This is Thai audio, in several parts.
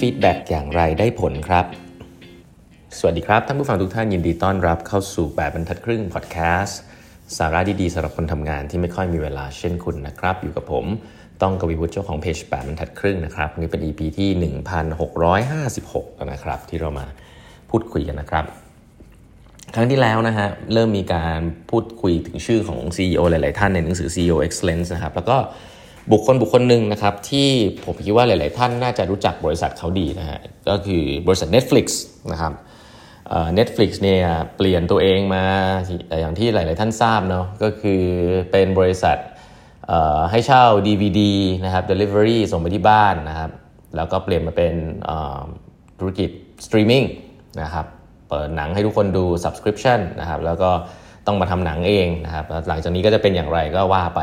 feedback อย่างไรได้ผลครับ สวัสดีครับ ท่านผู้ฟังทุกท่านยินดีต้อนรับเข้าสู่แปดบรรทัดครึ่งพอดแคสต์สาระดีๆสำหรับคนทำงานที่ไม่ค่อยมีเวลาเช่นคุณนะครับ อยู่กับผมต้องกวีวุฒิเจ้าของเพจแปดบรรทัดครึ่งนะครับวันนี้เป็น EP ที่ 1656นะครับ ที่เรามาพูดคุยกันนะครับ ครั้งที่แล้วนะฮะเริ่มมีการพูดคุยถึงชื่อของ CEO หลาย ๆ ท่านในหนังสือ CEO Excellence นะครับแล้วก็ บุคคลบุคคลหนึ่งนะครับที่ผมคิดว่าหลาย ๆ ท่านน่าจะรู้จักบริษัทเขาดีนะฮะก็คือบริษัท Netflix นะครับ Netflix เนี่ยเปลี่ยนตัวเองมาอย่างที่หลาย ๆ ท่านทราบเนาะก็คือเป็นบริษัทให้เช่า DVD นะครับ Delivery ส่งไปที่บ้านนะครับแล้วก็เปลี่ยนมาเป็นธุรกิจสตรีมมิ่งนะครับเปิดหนังให้ทุกคนดู subscription นะครับแล้วก็ต้องมาทำหนังเองนะครับหลังจากนี้ก็จะเป็นอย่างไรก็ว่าไป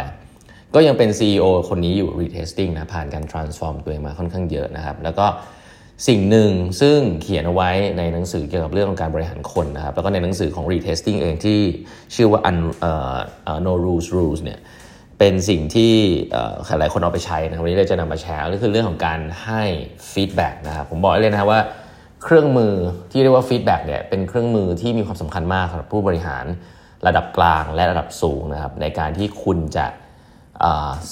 ก็ยังเป็น CEO คนนี้อยู่ retesting นะผ่านการ transform ตัวเองมาค่อนข้างเยอะนะครับ แล้วก็สิ่งหนึ่งซึ่งเขียนเอาไว้ในหนังสือเกี่ยวกับเรื่องของการบริหารคนนะครับ แล้วก็ในหนังสือของ retesting เองที่ชื่อว่า no rules rules เนี่ยเป็นสิ่งที่หลายคนเอาไปใช้นะวันนี้เราจะนำมาแชร์ก็คือเรื่องของการให้ฟีดแบ็กนะครับผมบอกเลยนะว่าเครื่องมือที่เรียกว่า feedback เนี่ยเป็นเครื่องมือที่มีความสำคัญมากสำหรับผู้บริหารระดับกลางและระดับสูงนะครับในการที่คุณจะ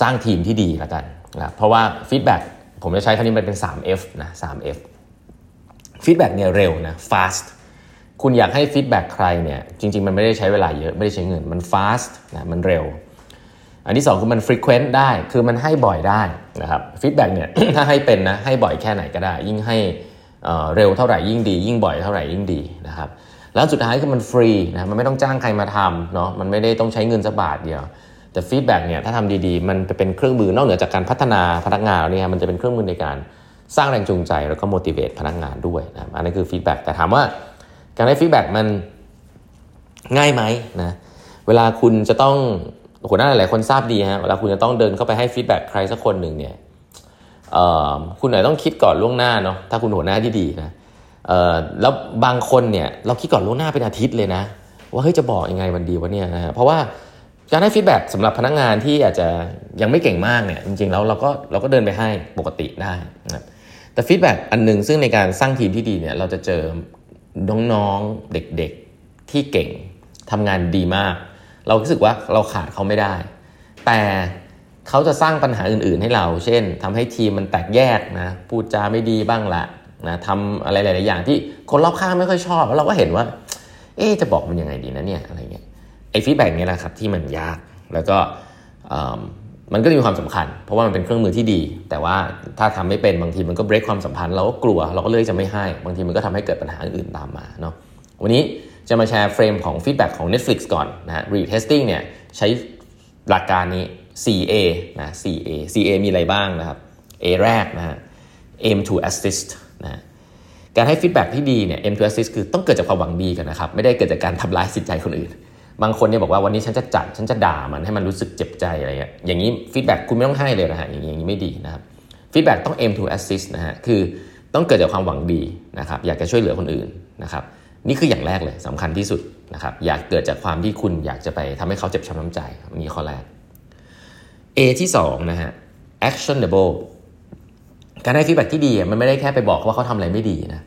สร้างทีมที่ดีแล้วกันนะเพราะว่า feedback ผมจะใช้คำนี้มันเป็น 3F นะ 3F feedback เนี่ยเร็วนะ fast คุณอยากให้ feedback ใครเนี่ยจริง ๆ มันไม่ได้ใช้เวลาเยอะ ไม่ได้ใช้เงินมัน fast นะมันเร็ว อันที่ 2 คือมัน frequent ได้คือมันให้บ่อยได้นะครับ feedback เนี่ยถ้าให้เป็นนะให้บ่อยแค่ไหนก็ได้ ยิ่งให้เร็วเท่าไหร่ยิ่งดี ยิ่งบ่อยเท่าไหร่ยิ่งดีนะครับแล้วสุดท้ายคือมันฟรีนะมันไม่ต้องจ้างใครมาทำเนาะมันไม่ได้ต้องใช้เงินสักบาทเดียว แต่ feedback เนี่ยถ้าทำดีๆ มันจะเป็นเครื่องมือนอกเหนือจากการพัฒนาพนักงานเนี่ยมันจะเป็นเครื่องมือในการสร้างแรงจูงใจแล้วก็ motivate พนักงานด้วยนะอันนี้คือ feedback แต่ถามว่าการได้ feedback มันง่ายไหมนะเวลาคุณจะต้องหัวหน้าหลายๆคนทราบดีฮะเวลาคุณจะต้องเดินเข้าไปให้ feedback ใครสักคนหนึ่งเนี่ยคุณอาจต้องคิดก่อนล่วงหน้าเนาะถ้าคุณหัวหน้าที่ดีนะแล้วบางคนเนี่ยเราคิดก่อนล่วงหน้าเป็นอาทิตย์เลยนะ ว่าเฮ้ยจะบอกยังไงมันดีวะเนี่ยนะเพราะว่า การให้ feedback สำหรับพนักงานที่อาจจะยังไม่เก่งมากเนี่ยจริงๆแล้วเราก็เราก็เดินไปให้ปกติได้นะแต่ feedback อันหนึ่งซึ่งในการสร้างทีมที่ดีเนี่ยเราจะเจอน้องๆเด็กๆที่เก่งทำงานดีมาก เรารู้สึกว่าเราขาดเขาไม่ได้ แต่เขาจะสร้างปัญหาอื่นๆให้เรา เช่นทำให้ทีมมันแตกแยกนะพูดจาไม่ดีบ้างละนะทำอะไรหลายๆอย่างที่คนรอบข้างไม่ค่อยชอบแล้วเราก็เห็นว่า เอ๊จะบอกมันยังไงดีนะเนี่ยอะไรเงี้ย อ่า feedback นี่แหละครับที่มันยากแล้วก็มันก็มีความสำคัญ เพราะว่ามันเป็นเครื่องมือที่ดี แต่ว่าถ้าทำไม่เป็นบางทีมันก็เบรกความสัมพันธ์เราก็กลัวเราก็เลยจะไม่ให้ บางทีมันก็ทำให้เกิดปัญหาอื่นตามมาเนาะวันนี้จะมาแชร์ frame ของ feedback ของ Netflix ก่อนนะฮะ retesting เนี่ยใช้หลักการนี้ 4A นะ 4A 4A มีอะไรบ้างนะครับ A แรกนะฮะ aim to assist นะการให้ feedback ที่ดีเนี่ย aim to assist คือต้องเกิดจากความหวังดีกันนะครับ ไม่ได้เกิดจากการทำร้ายจิตใจคนอื่น บางคนเนี่ยบอกว่าวันนี้ฉันจะจัดฉันจะด่ามันให้มันรู้สึกเจ็บใจอะไรเงี้ยอย่างนี้ feedback คุณไม่ต้องให้เลยนะฮะอย่างนี้ไม่ดีนะครับ feedback ต้อง aim to assist นะฮะคือต้องเกิดจากความหวังดีนะครับอยากจะช่วยเหลือคนอื่นนะครับนี่คืออย่างแรกเลยสำคัญที่สุดนะครับอย่าเกิดจากความที่คุณอยากจะไปทำให้เขาเจ็บช้ำน้ำใจนี่ข้อแรก A ที่2นะฮะ actionable การให้ feedback ที่ดีมันไม่ได้แค่ไปบอกว่าเขาทำอะไรไม่ดีนะ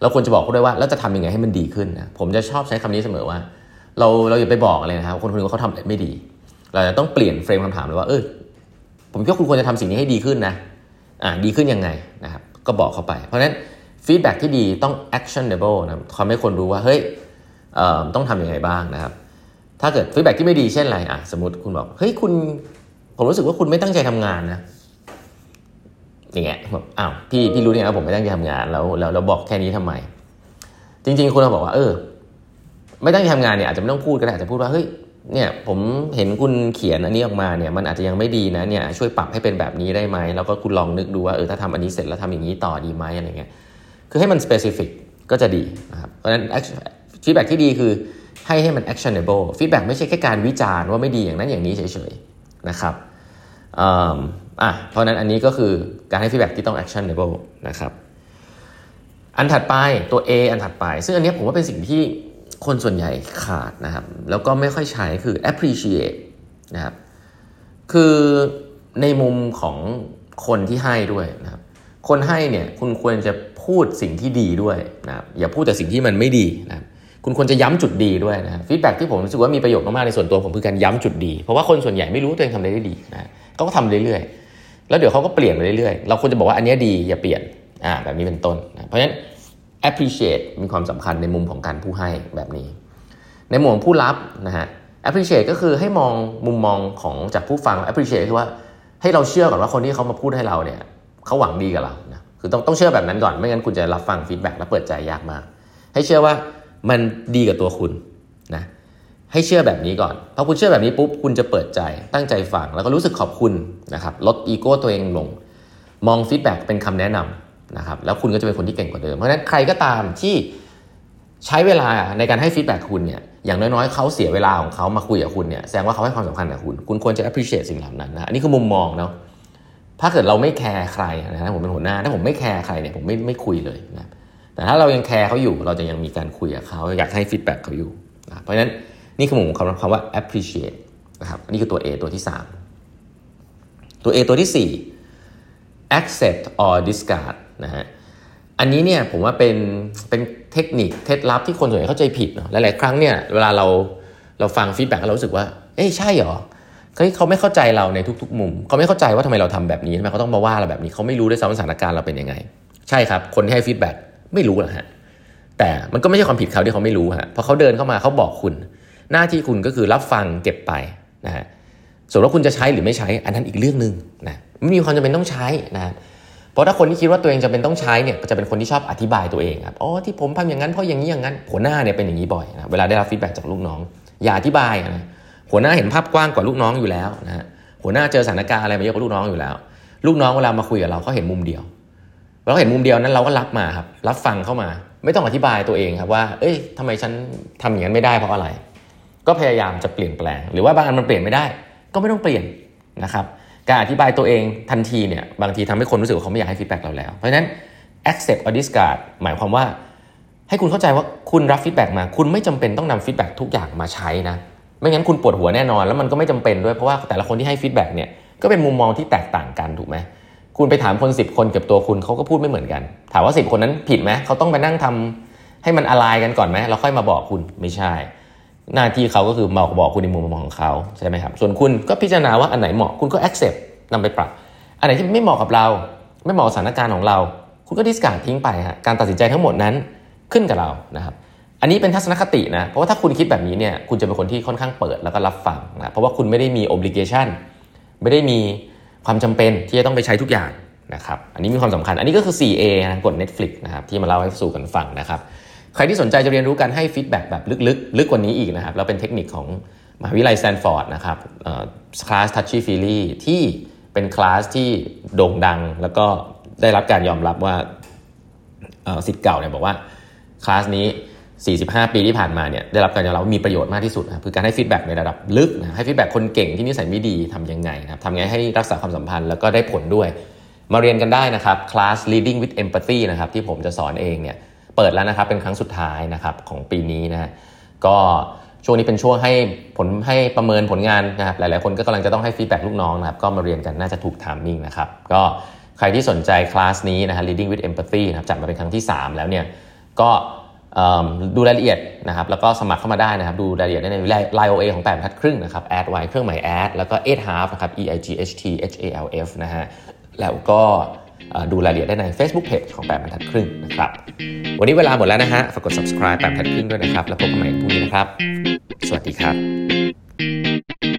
เราควรจะบอกเขาด้วยว่าแล้วจะทำยังไงให้มันดีขึ้นนะผมจะชอบใช้คำนี้เสมอว่า เราเราอย่าไปบอกเลยนะครับคนคนนึงเขาทำอะไรไม่ดี เราจะต้องเปลี่ยน frame คำถามเลยว่าเออผมคิดว่าคุณควรจะทำสิ่งนี้ให้ดีขึ้นนะอ่าดีขึ้นยังไงนะครับก็บอกเขาไป เพราะฉะนั้นฟีดแบ็ที่ดีต้อง actionable นะทำให้คนรู้ว่าเฮ้ยต้องทำยังไงบ้างนะครับ ถ้าเกิดฟีดแบ็ที่ไม่ดีเช่นไรอะสมมติคุณบอกเฮ้ยคุณผมรู้สึกว่าคุณไม่ตั้งใจทำงานนะอย่างเงี้ยแบบอ้าวพี่พี่รู้เนี่ยผมไม่ตั้งใจทำงานแล้วแล้วเราบอกแค่นี้ทำไม จริง ๆ คุณเราบอกว่าเออ ไม่ตั้งใจทำงานเนี่ยอาจจะไม่ต้องพูดก็ได้อาจจะพูดว่าเฮ้ยเนี่ยผมเห็นคุณเขียนอันนี้ออกมาเนี่ยมันอาจจะยังไม่ดีนะเนี่ยช่วยปรับให้เป็นแบบนี้ได้ไหมแล้วก็คุณลองนึกดูว่าเออถ้าทำอันนี้เสร็จแล้วทำอย่างนี้ต่อดีไหมอะไรเงี้ยคือให้มัน specific ก็จะดีนะครับเพราะฉะนั้น feedback ที่ดีคือให้ให้มัน actionable feedback ไม่ใช่แค่การวิจารณ์ว่าไม่ดีอย่างนั้นอย่างนี้เฉยๆนะครับอ่าเพราะนั้นอันนี้ก็คือการให้ feedback ที่ต้อง actionable นะครับอันถัดไปตัว A อันถัดไป ซึ่งอันนี้ผมว่าเป็นสิ่งที่ คนส่วนใหญ่ขาดนะครับ แล้วก็ไม่ค่อยใช้คือ appreciate นะครับ คือในมุมของคนที่ให้ด้วยนะครับ คนให้เนี่ยคุณควรจะพูดสิ่งที่ดีด้วยนะครับ อย่าพูดแต่สิ่งที่มันไม่ดีนะครับคุณควรจะย้ำจุดดีด้วยนะฟีดแบ็ที่ผมรู้สึกว่ามีประโยชน์มากๆในส่วนตัวผมคือการย้ำจุดดี เพราะว่าคนส่วนใหญ่ไม่รู้ตัวเองทำอะไรได้ดีนะเขาก็ทำเรื่อยๆ แล้วเดี๋ยวเขาก็เปลี่ยนไปเรื่อยๆ เราควรจะบอกว่าอันนี้ดีอย่าเปลี่ยนอ่าแบบนี้เป็นต้นนะเพราะฉะนั้น appreciate มีความสำคัญในมุมของการผู้ให้แบบนี้ ในมุมของผู้รับนะฮะ appreciate ก็คือให้มองมุมมองของจากผู้ฟัง appreciate คือว่าให้เราเชื่อก่อนว่าคนที่เขามาพูดให้เราเนี่ยเขาหวังดีกับเรานะคือต้องต้องเชื่อแบบนั้นก่อนไม่งั้นคุณจะรับฟัง feedback และเปิดใจยากมาก ให้เชื่อว่ามันดีกับตัวคุณนะให้เชื่อแบบนี้ก่อนพอคุณเชื่อแบบนี้ปุ๊บคุณจะเปิดใจตั้งใจฟังแล้วก็รู้สึกขอบคุณนะครับลดอีโก้ตัวเองลง มอง feedback เป็นคำแนะนำ นะครับแล้วคุณก็จะเป็นคนที่เก่งกว่าเดิม เพราะฉะนั้นใครก็ตามที่ใช้เวลาในการให้ feedback คุณเนี่ยอย่างน้อยๆเขาเสียเวลาของเขามาคุยกับคุณเนี่ยแสดงว่าเขาให้ความสำคัญกับคุณ คุณควรจะ appreciate สิ่งเหล่านั้นนะอันนี้คือมุมมองเนาะถ้าเกิดเราไม่แคร์ใครนะผมเป็นหัวหน้า ถ้าผมไม่แคร์ใครเนี่ยผมไม่ไม่คุยเลยนะแต่ถ้าเรายังแคร์เขาอยู่เราจะยังมีการคุยกับเขาอยากให้ feedback เขาอยู่นะเพราะฉะนั้นนี่คือมุมของคำว่า appreciate นะครับอันนี้คือตัว A ตัวที่ 3 ตัว A ตัวที่ 4 accept or discard นะฮะอันนี้เนี่ยผมว่าเป็นเป็นเทคนิคเคล็ดลับที่คนส่วนใหญ่เข้าใจผิดเนาะหลายๆครั้งเนี่ยเวลาเราเราฟัง feedback เรารู้สึกว่า เอ้ยใช่เหรอเฮ้ยเขาไม่เข้าใจเราในทุก ๆ มุม เขาไม่เข้าใจว่าทำไมเราทำแบบนี้ทำไมเขาต้องมาว่าเราแบบนี้เขาไม่รู้ด้วยซ้ำสถานการณ์เราเป็นยังไง ใช่ครับ คนที่ให้ feedbackไม่รู้หรอกฮะแต่มันก็ไม่ใช่ความผิดเขาที่เขาไม่รู้ฮะเพราะเขาเดินเข้ามาเขาบอกคุณ หน้าที่คุณก็คือรับฟังเก็บไปนะฮะส่วนว่าคุณจะใช้หรือไม่ใช้ อันนั้นอีกเรื่องหนึ่งนะไม่มีความจำเป็นต้องใช้นะเพ ราะถ้าคนที่คิดว่าตัวเองจะเป็นต้องใช้เนี่ยจะเป็นคนที่ชอบอธิบายตัวเองครับอ๋อที่ผมทำอย่างนั้นเพราะอย่างนี้อย่างนั้นหัวหน้าเนี่ยเป็นอย่างนี้บ่อยนะเวลาได้รับฟีดแบ็กจากลูกน้อง อย่าอธิบายนะหัวหน้าเห็นภาพกว้างกว่าลูกน้องอยู่แล้วนะฮะหัวหน้าเจอสถานการณ์อะไรมาเยอะกว่าลูกน้องอยู่แล้ว ลูกน้องเวลามาคุยกับเราเขาเห็นมุมเดียวเราเห็นมุมเดียวนั้นเราก็รับมาครับรับฟังเข้ามา ไม่ต้องอธิบายตัวเองครับว่า เอ้ยทำไมฉันทำอย่างนั้นไม่ได้เพราะอะไร ก็พยายามจะเปลี่ยนแปลง หรือว่าบางอันมันเปลี่ยนไม่ได้ ก็ไม่ต้องเปลี่ยนนะครับ การอธิบายตัวเองทันทีเนี่ยบางทีทำให้คนรู้สึกว่าเขาไม่อยากให้ feedback เราแล้ว เพราะฉะนั้น accept or discard หมายความว่า ให้คุณเข้าใจว่าคุณรับ feedback มา คุณไม่จำเป็นต้องนำ feedback ทุกอย่างมาใช้นะ ไม่งั้นคุณปวดหัวแน่นอน แล้วมันก็ไม่จำเป็นด้วยเพราะว่าแต่ละคนที่ให้ feedback เนี่ยก็เป็นมุมมองที่แตกต่างกันถูกไหมคุณไปถามคน 10 คนกับตัวคุณเขาก็พูดไม่เหมือนกัน ถามว่า 10 คนนั้นผิดไหมเขาต้องไปนั่งทำให้มันอะไรกันก่อนไหมแล้วค่อยมาบอกคุณไม่ใช่ หน้าที่เขาก็คือมาบอกคุณในมุมมองของเขาใช่ไหมครับส่วนคุณก็พิจารณาว่าอันไหนเหมาะคุณก็ accept นำไปปรับ อันไหนที่ไม่เหมาะกับเรา ไม่เหมาะกับสถานการณ์ของเรา คุณก็ discard ทิ้งไปฮะการตัดสินใจทั้งหมดนั้นขึ้นกับเรานะครับอันนี้เป็นทัศนคตินะเพราะว่าถ้าคุณคิดแบบนี้เนี่ยคุณจะเป็นคนที่ค่อนข้างเปิดแล้วก็รับฟังนะเพราะว่าคุณไม่ได้มี obligation ไม่ได้มีความจำเป็นที่จะต้องไปใช้ทุกอย่างนะครับอันนี้มีความสำคัญอันนี้ก็คือ 4A นะกด Netflix นะครับที่มาเล่าให้สู่กันฟังนะครับ ใครที่สนใจจะเรียนรู้การให้ feedback แบบลึกๆ ลึกกว่านี้อีกนะครับ แล้วเป็นเทคนิคของมหาวิทยาลัยสแตนฟอร์ดนะครับคลาส Touchy Feely ที่เป็นคลาสที่โด่งดัง แล้วก็ได้รับการยอมรับว่าศิษย์เก่าเนี่ยบอกว่าคลาสนี้ 45 ปีที่ผ่านมาเนี่ยได้รับการยอมรับว่ามีประโยชน์มากที่สุดนะคือการให้ feedback ในระดับลึกนะให้ feedback คนเก่งที่นิสัยไม่ดีทำยังไงนะครับทำไงให้รักษาความสัมพันธ์แล้วก็ได้ผลด้วย มาเรียนกันได้นะครับคลาส leading with empathy นะครับที่ผมจะสอนเองเนี่ย เปิดแล้วนะครับเป็นครั้งสุดท้ายนะครับของปีนี้นะก็ช่วงนี้เป็นช่วงให้ผลให้ประเมินผลงานนะครับหลายๆ คนก็กำลังจะต้องให้ feedback ลูกน้องนะครับก็มาเรียนกันน่าจะถูก timing นะครับก็ใครที่สนใจคลาสนี้นะฮะ leading with empathy นะครับจัดมาเป็นครั้งที่ 3 แล้วเนี่ยก็ดูรายละเอียดนะครับแล้วก็สมัครเข้ามาได้นะครับดูรายละเอียดได้ในไลน์ OA ของ8บรรทัดครึ่งนะครับแอดไว้เครื่องหมายแอดแล้วก็ e i g h half นะครับ e i g h t h a l f นะฮะแล้วก็ ดูรายละเอียดได้ใน Facebook Page ของ8บรรทัดครึ่งนะครับ วันนี้เวลาหมดแล้วนะฮะ ฝากกด subscribe 8บรรทัดครึ่งด้วยนะครับ แล้วพบกันใหม่พรุ่งนี้นะครับ สวัสดีครับ